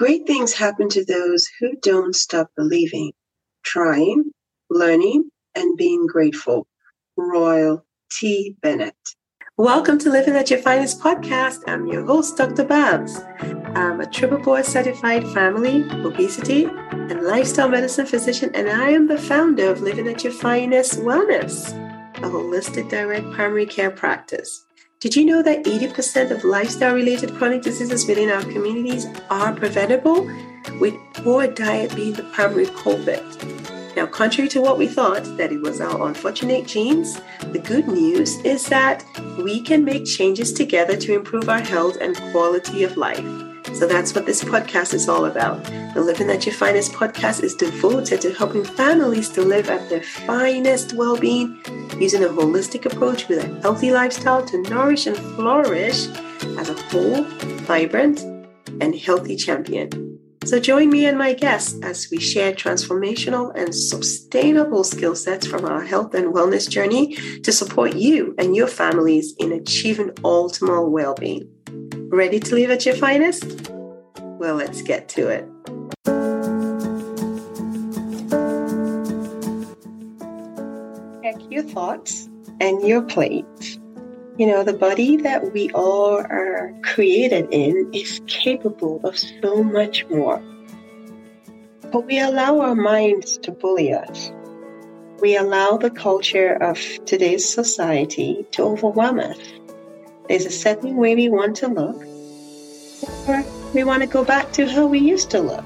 Great things happen to those who don't stop believing, trying, learning, and being grateful. Roy T. Bennett. Welcome to Living at Your Finest podcast. I'm your host, Dr. Babs. I'm a triple board certified family, obesity, and lifestyle medicine physician, and I am the founder of Living at Your Finest Wellness, a holistic direct primary care practice. Did you know that 80% of lifestyle related chronic diseases within our communities are preventable, with poor diet being the primary culprit? Now, contrary to what we thought, that it was our unfortunate genes, the good news is that we can make changes together to improve our health and quality of life. So that's what this podcast is all about. The Living at Your Finest podcast is devoted to helping families to live at their finest well being using a holistic approach with a healthy lifestyle to nourish and flourish as a whole, vibrant, and healthy champion. So join me and my guests as we share transformational and sustainable skill sets from our health and wellness journey to support you and your families in achieving optimal well being. Ready to live at your finest? Well, let's get to it. Check your thoughts and your plate. You know, the body that we all are created in is capable of so much more. But we allow our minds to bully us. We allow the culture of today's society to overwhelm us there's a certain way we want to look, or we want to go back to how we used to look.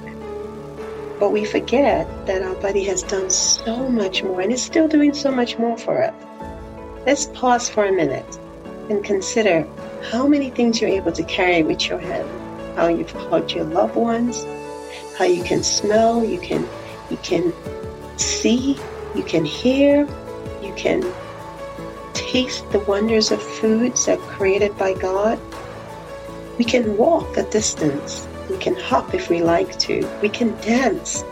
But we forget that our body has done so much more and is still doing so much more for us. Let's pause for a minute and consider how many things you're able to carry with your hand. How you've hugged your loved ones, how you can smell, you can you can see, you can hear, you can taste the wonders of foods that created by God. We can walk a distance. We can hop if we like to. We can dance.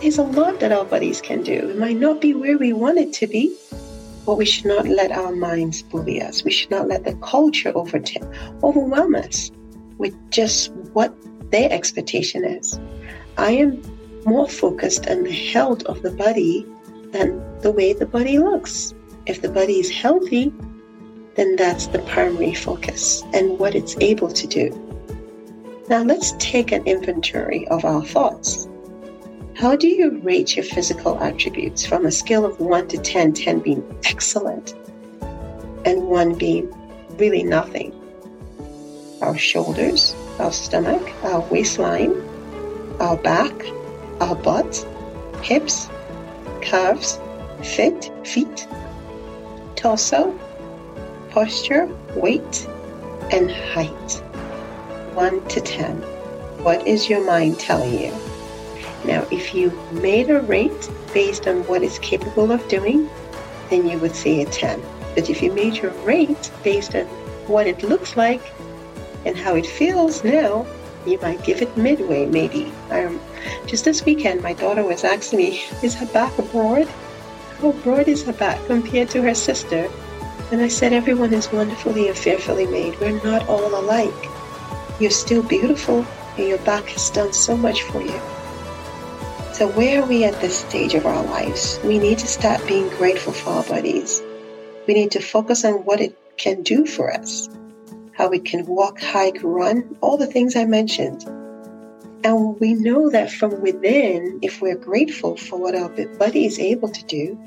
There's a lot that our bodies can do. It might not be where we want it to be, but we should not let our minds bully us. We should not let the culture overtake, overwhelm us with just what their expectation is. I am more focused on the health of the body than the way the body looks. If the body is healthy, then that's the primary focus and what it's able to do. Now let's take an inventory of our thoughts. How do you rate your physical attributes from a scale of 1 to 10, 10 being excellent and 1 being really nothing? Our shoulders, our stomach, our waistline, our back, our butt, hips, calves, fit, feet, torso, posture, weight, and height. 1 to 10. What is your mind telling you? Now, if you made a rate based on what it's capable of doing, then you would say a 10. But if you made your rate based on what it looks like and how it feels now, you might give it midway, maybe. Um, just this weekend, my daughter was asking me, Is her back broad? How broad is her back compared to her sister? And I said, Everyone is wonderfully and fearfully made. We're not all alike. You're still beautiful, and your back has done so much for you. So, where are we at this stage of our lives? We need to start being grateful for our bodies. We need to focus on what it can do for us, how we can walk, hike, run, all the things I mentioned. And we know that from within, if we're grateful for what our body is able to do,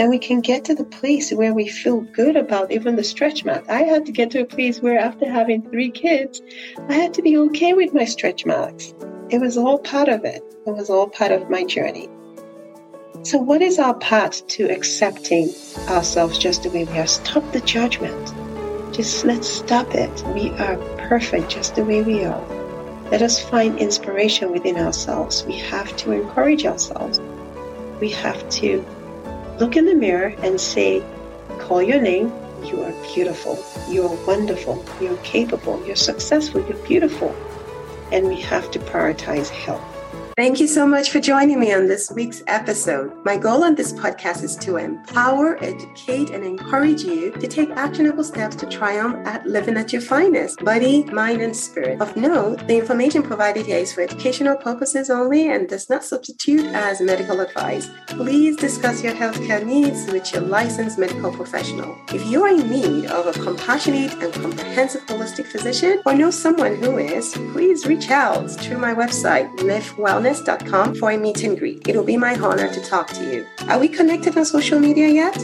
then we can get to the place where we feel good about even the stretch marks. I had to get to a place where after having three kids, I had to be okay with my stretch marks. It was all part of it. It was all part of my journey. So, what is our path to accepting ourselves just the way we are? Stop the judgment. Just let's stop it. We are perfect just the way we are. Let us find inspiration within ourselves. We have to encourage ourselves. We have to look in the mirror and say, call your name. You are beautiful. You are wonderful. You're capable. You're successful. You're beautiful. And we have to prioritize health. Thank you so much for joining me on this week's episode. My goal on this podcast is to empower, educate, and encourage you to take actionable steps to triumph at living at your finest, body, mind, and spirit. Of note, the information provided here is for educational purposes only and does not substitute as medical advice. Please discuss your healthcare needs with your licensed medical professional. If you are in need of a compassionate and comprehensive holistic physician or know someone who is, please reach out through my website, Live Wellness wellness.com for a meet and greet. It'll be my honor to talk to you. Are we connected on social media yet?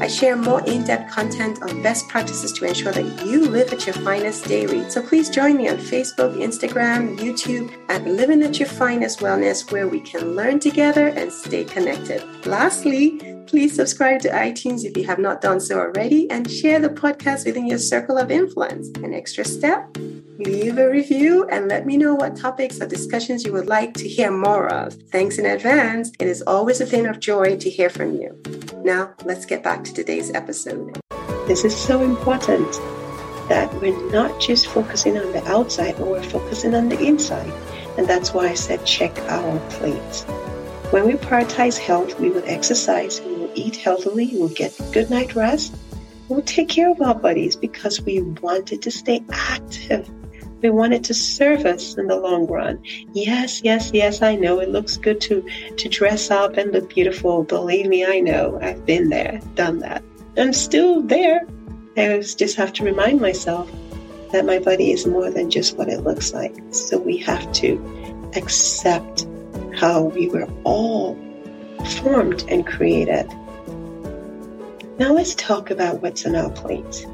I share more in depth content on best practices to ensure that you live at your finest daily. So please join me on Facebook, Instagram, YouTube at Living at Your Finest Wellness, where we can learn together and stay connected. Lastly, please subscribe to iTunes if you have not done so already and share the podcast within your circle of influence. An extra step leave a review and let me know what topics or discussions you would like to hear more of. Thanks in advance. It is always a thing of joy to hear from you. Now, let's get back to today's episode. This is so important that we're not just focusing on the outside, but we're focusing on the inside. And that's why I said check our plates. When we prioritize health, we will exercise, we will eat healthily, we'll get good night rest, we'll take care of our bodies because we wanted to stay active. We want it to serve us in the long run. Yes, yes, yes, I know it looks good to, to dress up and look beautiful. Believe me, I know. I've been there, done that. I'm still there. I just have to remind myself that my body is more than just what it looks like. So we have to accept how we were all formed and created. Now let's talk about what's on our plate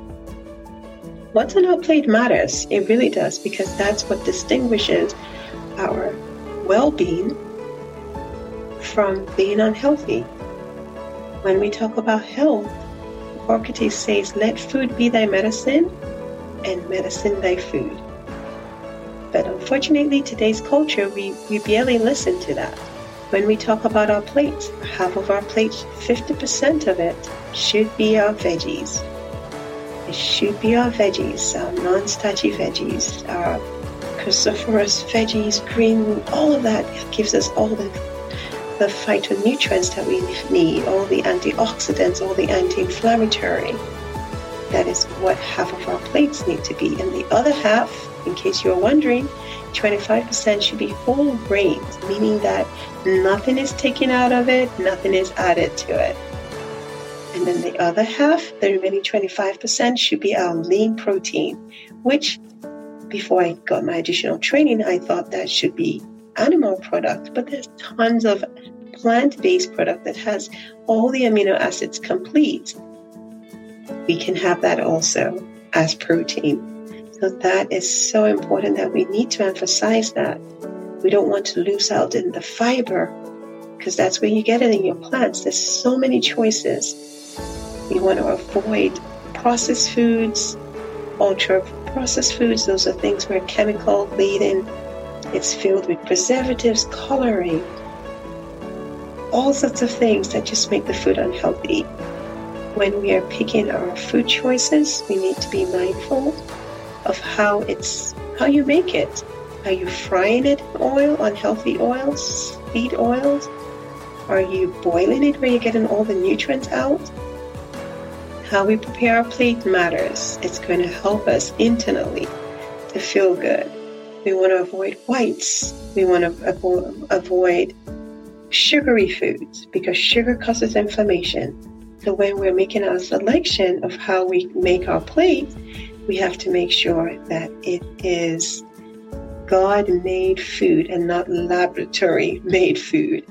what's on our plate matters. It really does because that's what distinguishes our well being from being unhealthy. When we talk about health, Hippocrates says, Let food be thy medicine and medicine thy food. But unfortunately, today's culture, we, we barely listen to that. When we talk about our plates, half of our plates, 50% of it should be our veggies, it should be our veggies, our non-starchy veggies, our cruciferous veggies, green, all of that gives us all the the phytonutrients that we need, all the antioxidants, all the anti-inflammatory. That is what half of our plates need to be. And the other half, in case you're wondering, 25% should be whole grains, meaning that nothing is taken out of it, nothing is added to it. And then the other half, the remaining 25%, should be our lean protein, which before I got my additional training, I thought that should be animal product, but there's tons of plant-based product that has all the amino acids complete. We can have that also as protein. So that is so important that we need to emphasize that. We don't want to lose out in the fiber because that's where you get it in your plants. There's so many choices. We want to avoid processed foods, ultra processed foods. Those are things where chemical laden, it's filled with preservatives, coloring, all sorts of things that just make the food unhealthy. When we are picking our food choices, we need to be mindful of how it's how you make it. Are you frying it in oil, unhealthy oils, seed oils? Are you boiling it where you're getting all the nutrients out? How we prepare our plate matters. It's going to help us internally to feel good. We want to avoid whites. We want to avo- avoid sugary foods because sugar causes inflammation. So when we're making our selection of how we make our plate, we have to make sure that it is God made food and not laboratory made food.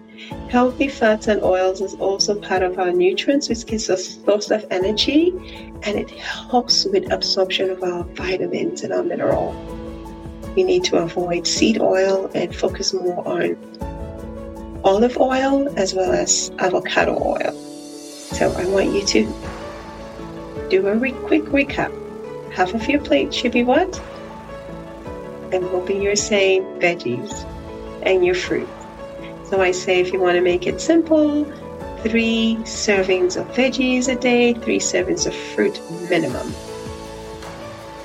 Healthy fats and oils is also part of our nutrients, which gives us source of energy and it helps with absorption of our vitamins and our mineral. We need to avoid seed oil and focus more on olive oil as well as avocado oil. So I want you to do a re- quick recap. Half of your plate should be what? I'm hoping you're saying veggies and your fruit. So I say if you want to make it simple, three servings of veggies a day, three servings of fruit minimum.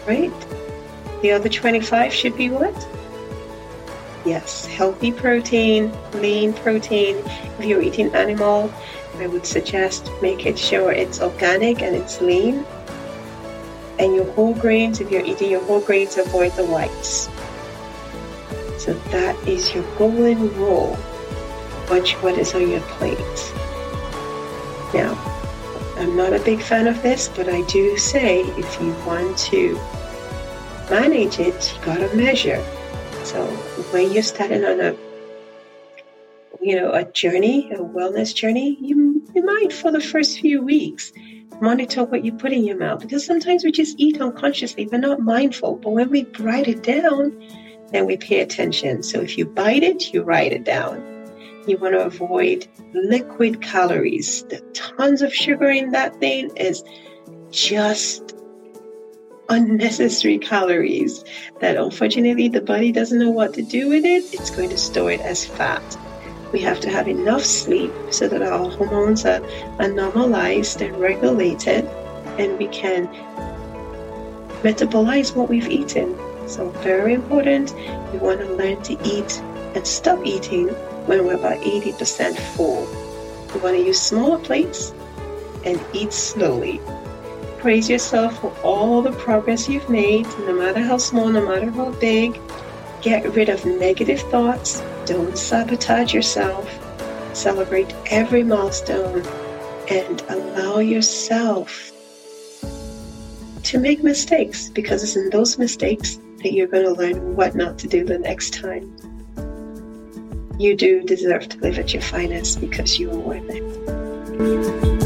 Right? The other 25 should be what? Yes, healthy protein, lean protein. If you're eating animal, I would suggest make it sure it's organic and it's lean. And your whole grains, if you're eating your whole grains, avoid the whites. So that is your golden rule. Watch what is on your plate. Now, I'm not a big fan of this, but I do say if you want to manage it, you gotta measure. So when you're starting on a you know a journey, a wellness journey, you you might for the first few weeks monitor what you put in your mouth because sometimes we just eat unconsciously, we're not mindful. But when we write it down, then we pay attention. So if you bite it, you write it down. You want to avoid liquid calories. The tons of sugar in that thing is just unnecessary calories that unfortunately the body doesn't know what to do with it. It's going to store it as fat. We have to have enough sleep so that our hormones are, are normalized and regulated and we can metabolize what we've eaten. So, very important, we want to learn to eat and stop eating when we're about 80% full. We want to use smaller plates and eat slowly. Praise yourself for all the progress you've made, no matter how small, no matter how big. Get rid of negative thoughts. Don't sabotage yourself. Celebrate every milestone and allow yourself to make mistakes because it's in those mistakes that you're going to learn what not to do the next time. You do deserve to live at your finest because you are worth it.